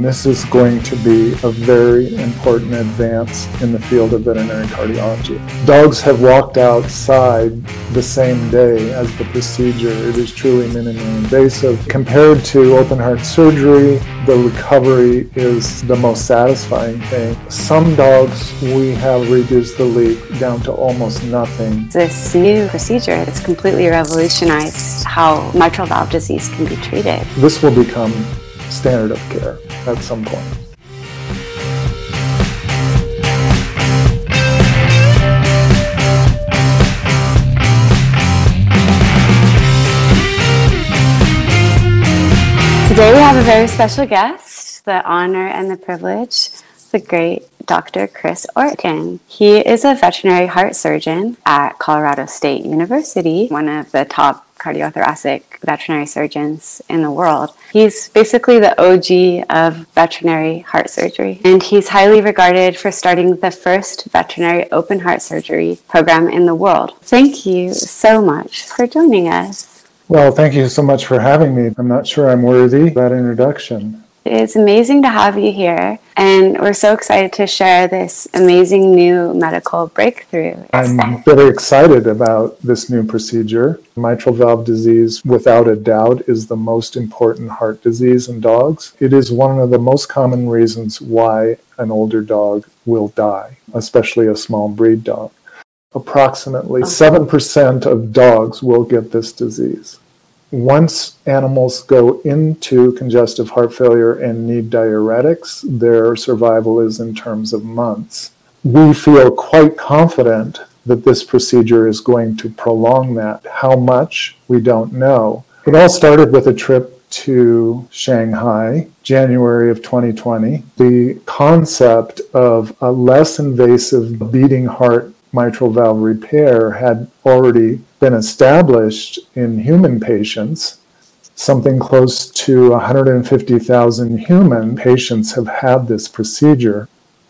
This is going to be a very important advance in the field of veterinary cardiology. Dogs have walked outside the same day as the procedure. It is truly minimally invasive. Compared to open heart surgery, the recovery is the most satisfying thing. Some dogs, we have reduced the leak down to almost nothing. This new procedure has completely revolutionized how mitral valve disease can be treated. This will become standard of care at some point. Today we have a very special guest, the honor and the privilege, the great Dr. Chris Orton. He is a veterinary heart surgeon at Colorado State University, one of the top cardiothoracic veterinary surgeons in the world. He's basically the OG of veterinary heart surgery, and he's highly regarded for starting the first veterinary open heart surgery program in the world. Thank you so much for joining us. Well, thank you so much for having me. I'm not sure I'm worthy of that introduction. It's amazing to have you here, and we're so excited to share this amazing new medical breakthrough. I'm very excited about this new procedure. Mitral valve disease, without a doubt, is the most important heart disease in dogs. It is one of the most common reasons why an older dog will die, especially a small breed dog. Approximately 7% of dogs will get this disease once animals go into congestive heart failure and need diuretics, their survival is in terms of months. We feel quite confident that this procedure is going to prolong that. How much, we don't know. It all started with a trip to Shanghai, January of 2020. The concept of a less invasive beating heart mitral valve repair had already been established in human patients. Something close to 150,000 human patients have had this procedure.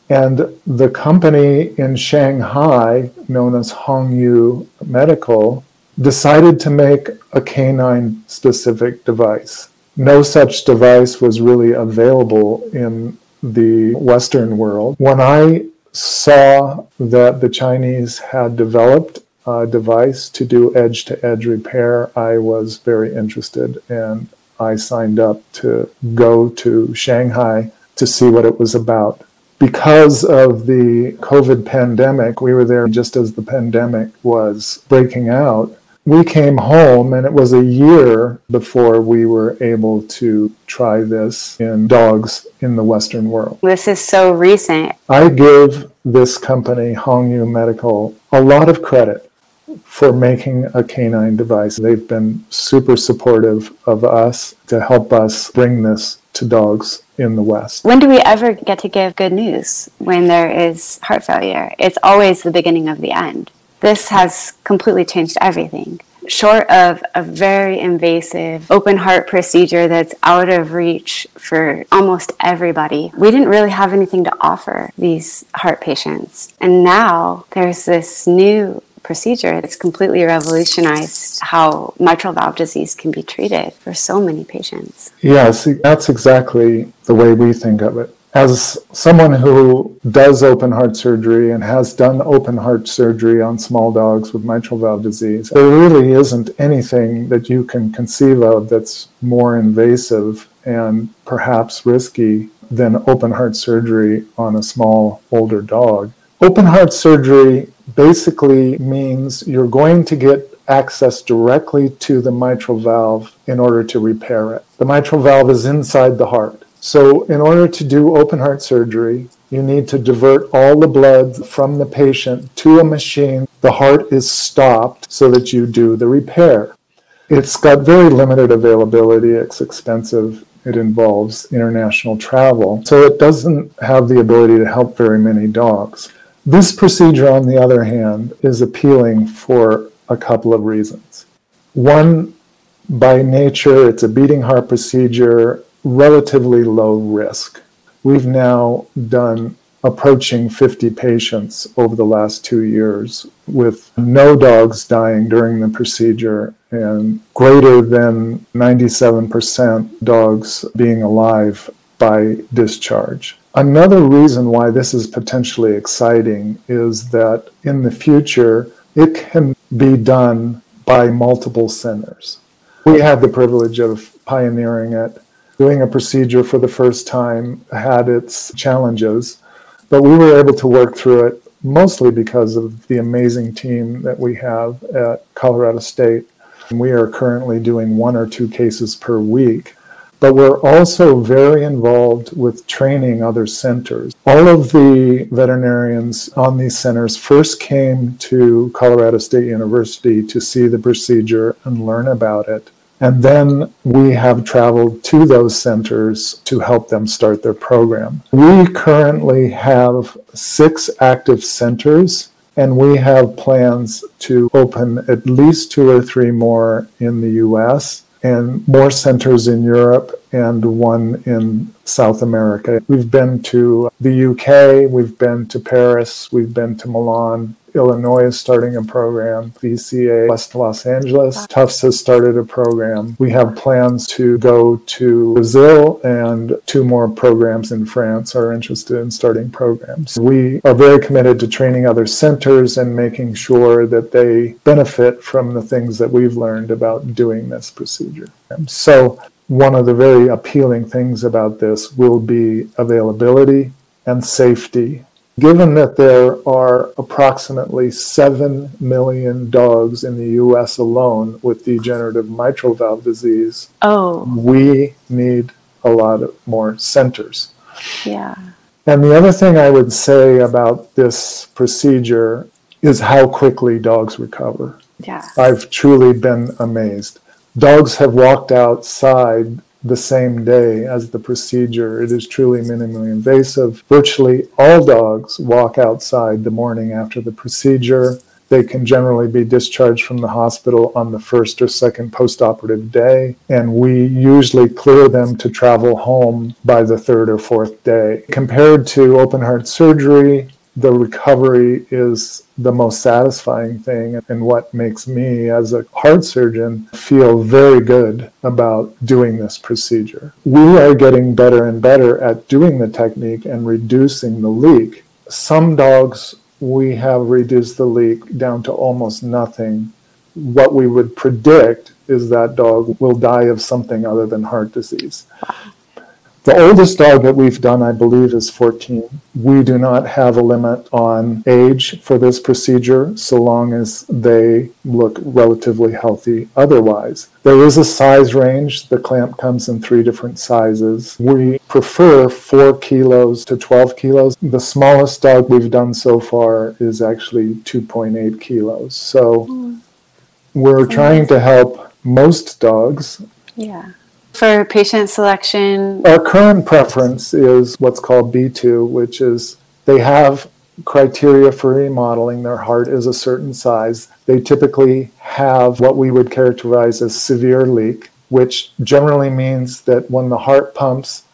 And the company in Shanghai, known as Hongyu Medical, decided to make a canine specific device. No such device was really available in the Western world. When I saw that the Chinese had developed a device to do edge to edge repair, I was very interested and I signed up to go to Shanghai to see what it was about. Because of the COVID pandemic, we were there just as the pandemic was breaking out we came home and it was a year before we were able to try this in dogs in the Western world. This is so recent. I give this company, Hongyu Medical, a lot of credit for making a canine device. They've been super supportive of us to help us bring this to dogs in the West. When do we ever get to give good news when there is heart failure? It's always the beginning of the end this has completely changed everything. Short of a very invasive open heart procedure that's out of reach for almost everybody, we didn't really have anything to offer these heart patients. And now there's this new procedure that's completely revolutionized how mitral valve disease can be treated for so many patients. Yes, that's exactly the way we think of it as someone who does open heart surgery and has done open heart surgery on small dogs with mitral valve disease, there really isn't anything that you can conceive of that's more invasive and perhaps risky than open heart surgery on a small older dog. Open heart surgery basically means you're going to get access directly to the mitral valve in order to repair it. The mitral valve is inside the heart. So, in order to do open heart surgery, you need to divert all the blood from the patient to a machine. The heart is stopped so that you do the repair. It's got very limited availability, it's expensive, it involves international travel, so it doesn't have the ability to help very many dogs. This procedure, on the other hand, is appealing for a couple of reasons. One, by nature, it's a beating heart procedure relatively low risk. We've now done approaching 50 patients over the last two years with no dogs dying during the procedure and greater than 97% dogs being alive by discharge. Another reason why this is potentially exciting is that in the future, it can be done by multiple centers. We had the privilege of pioneering it. Doing a procedure for the first time had its challenges, but we were able to work through it mostly because of the amazing team that we have at Colorado State. We are currently doing one or two cases per week but we're also very involved with training other centers. All of the veterinarians on these centers first came to Colorado State University to see the procedure and learn about it. And then we have traveled to those centers to help them start their program. We currently have six active centers, and we have plans to open at least two or three more in the US and more centers in Europe and one in South America. We've been to the UK, we've been to Paris, we've been to Milan, Illinois is starting a program. VCA West Los Angeles. Tufts has started a program. We have plans to go to Brazil, and two more programs in France are interested in starting programs. We are very committed to training other centers and making sure that they benefit from the things that we've learned about doing this procedure. So, one of the very appealing things about this will be availability and safety Given that there are approximately 7 million dogs in the US alone with degenerative mitral valve disease, oh. we need a lot of more centers. Yeah. And the other thing I would say about this procedure is how quickly dogs recover. Yeah. I've truly been amazed. Dogs have walked outside the same day as the procedure. It is truly minimally invasive. Virtually all dogs walk outside the morning after the procedure. They can generally be discharged from the hospital on the first or second postoperative day, and we usually clear them to travel home by the third or fourth day. Compared to open heart surgery, the recovery is the most satisfying thing and what makes me as a heart surgeon feel very good about doing this procedure. We are getting better and better at doing the technique and reducing the leak. Some dogs we have reduced the leak down to almost nothing. What we would predict is that dog will die of something other than heart disease. The oldest dog that we've done, I believe, is 14. We do not have a limit on age for this procedure so long as they look relatively healthy otherwise. There is a size range. The clamp comes in three different sizes. We prefer 4 kilos to 12 kilos. The smallest dog we've done so far is actually 2.8 kilos. So mm. we're trying to help most dogs. Yeah for patient selection? Our current preference is what's called B2, which is they have criteria for remodeling. Their heart is a certain size. They typically have what we would characterize as severe leak, which generally means that when the heart pumps,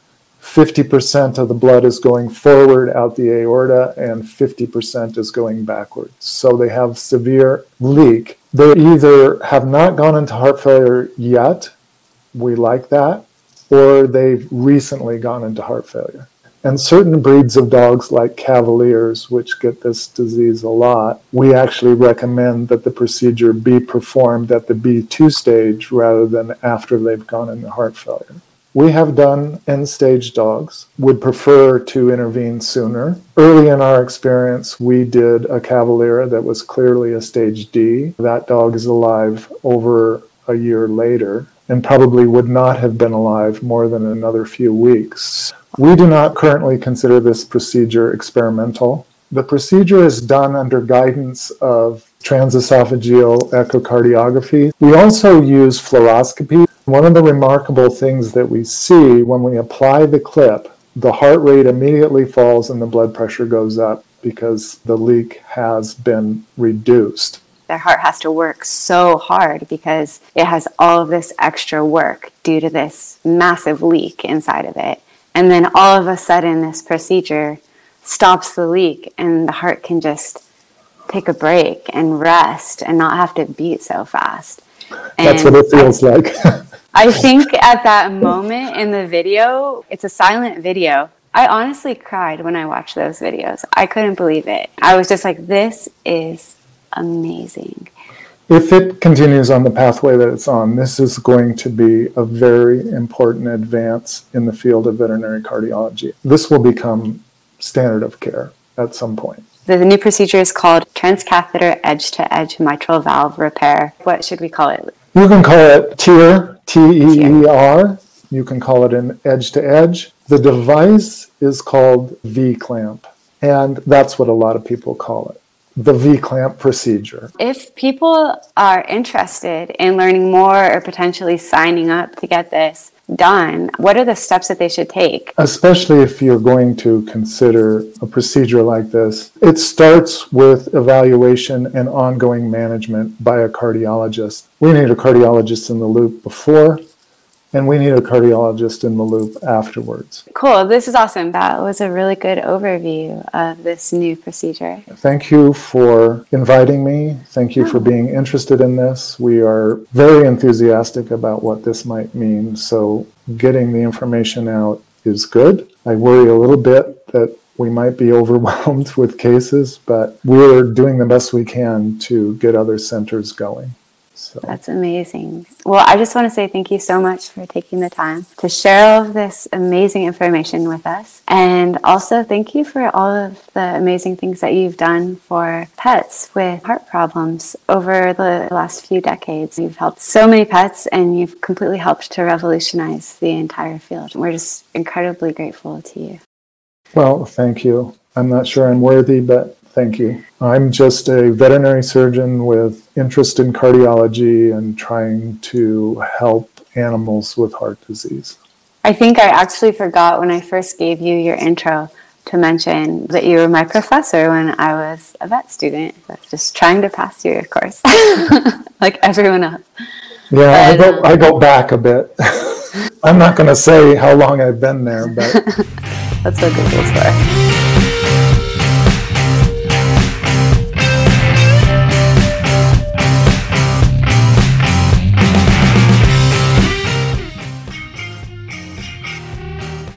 50% of the blood is going forward out the aorta and 50% is going backwards. So they have severe leak. They either have not gone into heart failure yet we like that, or they've recently gone into heart failure. And certain breeds of dogs, like Cavaliers, which get this disease a lot, we actually recommend that the procedure be performed at the B2 stage rather than after they've gone into heart failure. We have done end stage dogs, would prefer to intervene sooner. Early in our experience, we did a Cavalier that was clearly a stage D. That dog is alive over a year later and probably would not have been alive more than another few weeks. We do not currently consider this procedure experimental. The procedure is done under guidance of transesophageal echocardiography. We also use fluoroscopy. One of the remarkable things that we see when we apply the clip, the heart rate immediately falls and the blood pressure goes up because the leak has been reduced their heart has to work so hard because it has all of this extra work due to this massive leak inside of it. And then all of a sudden, this procedure stops the leak, and the heart can just take a break and rest and not have to beat so fast. That's what it feels I, like. I think at that moment in the video, it's a silent video. I honestly cried when I watched those videos. I couldn't believe it. I was just like, this is amazing. If it continues on the pathway that it's on, this is going to be a very important advance in the field of veterinary cardiology. This will become standard of care at some point. The new procedure is called transcatheter edge to edge mitral valve repair. What should we call it? You can call it TEER, T E E R. You can call it an edge to edge. The device is called V clamp, and that's what a lot of people call it the V clamp procedure. If people are interested in learning more or potentially signing up to get this done, what are the steps that they should take? Especially if you're going to consider a procedure like this, it starts with evaluation and ongoing management by a cardiologist. We need a cardiologist in the loop before and we need a cardiologist in the loop afterwards. Cool. This is awesome. That was a really good overview of this new procedure. Thank you for inviting me. Thank you for oh. being interested in this. We are very enthusiastic about what this might mean. So, getting the information out is good. I worry a little bit that we might be overwhelmed with cases, but we're doing the best we can to get other centers going. So. That's amazing. Well, I just want to say thank you so much for taking the time to share all of this amazing information with us. And also, thank you for all of the amazing things that you've done for pets with heart problems over the last few decades. You've helped so many pets and you've completely helped to revolutionize the entire field. We're just incredibly grateful to you. Well, thank you. I'm not sure I'm worthy, but Thank you. I'm just a veterinary surgeon with interest in cardiology and trying to help animals with heart disease. I think I actually forgot when I first gave you your intro to mention that you were my professor when I was a vet student. Just trying to pass you, of course, like everyone else. Yeah, I go, um, I go back a bit. I'm not going to say how long I've been there, but that's what Google's for.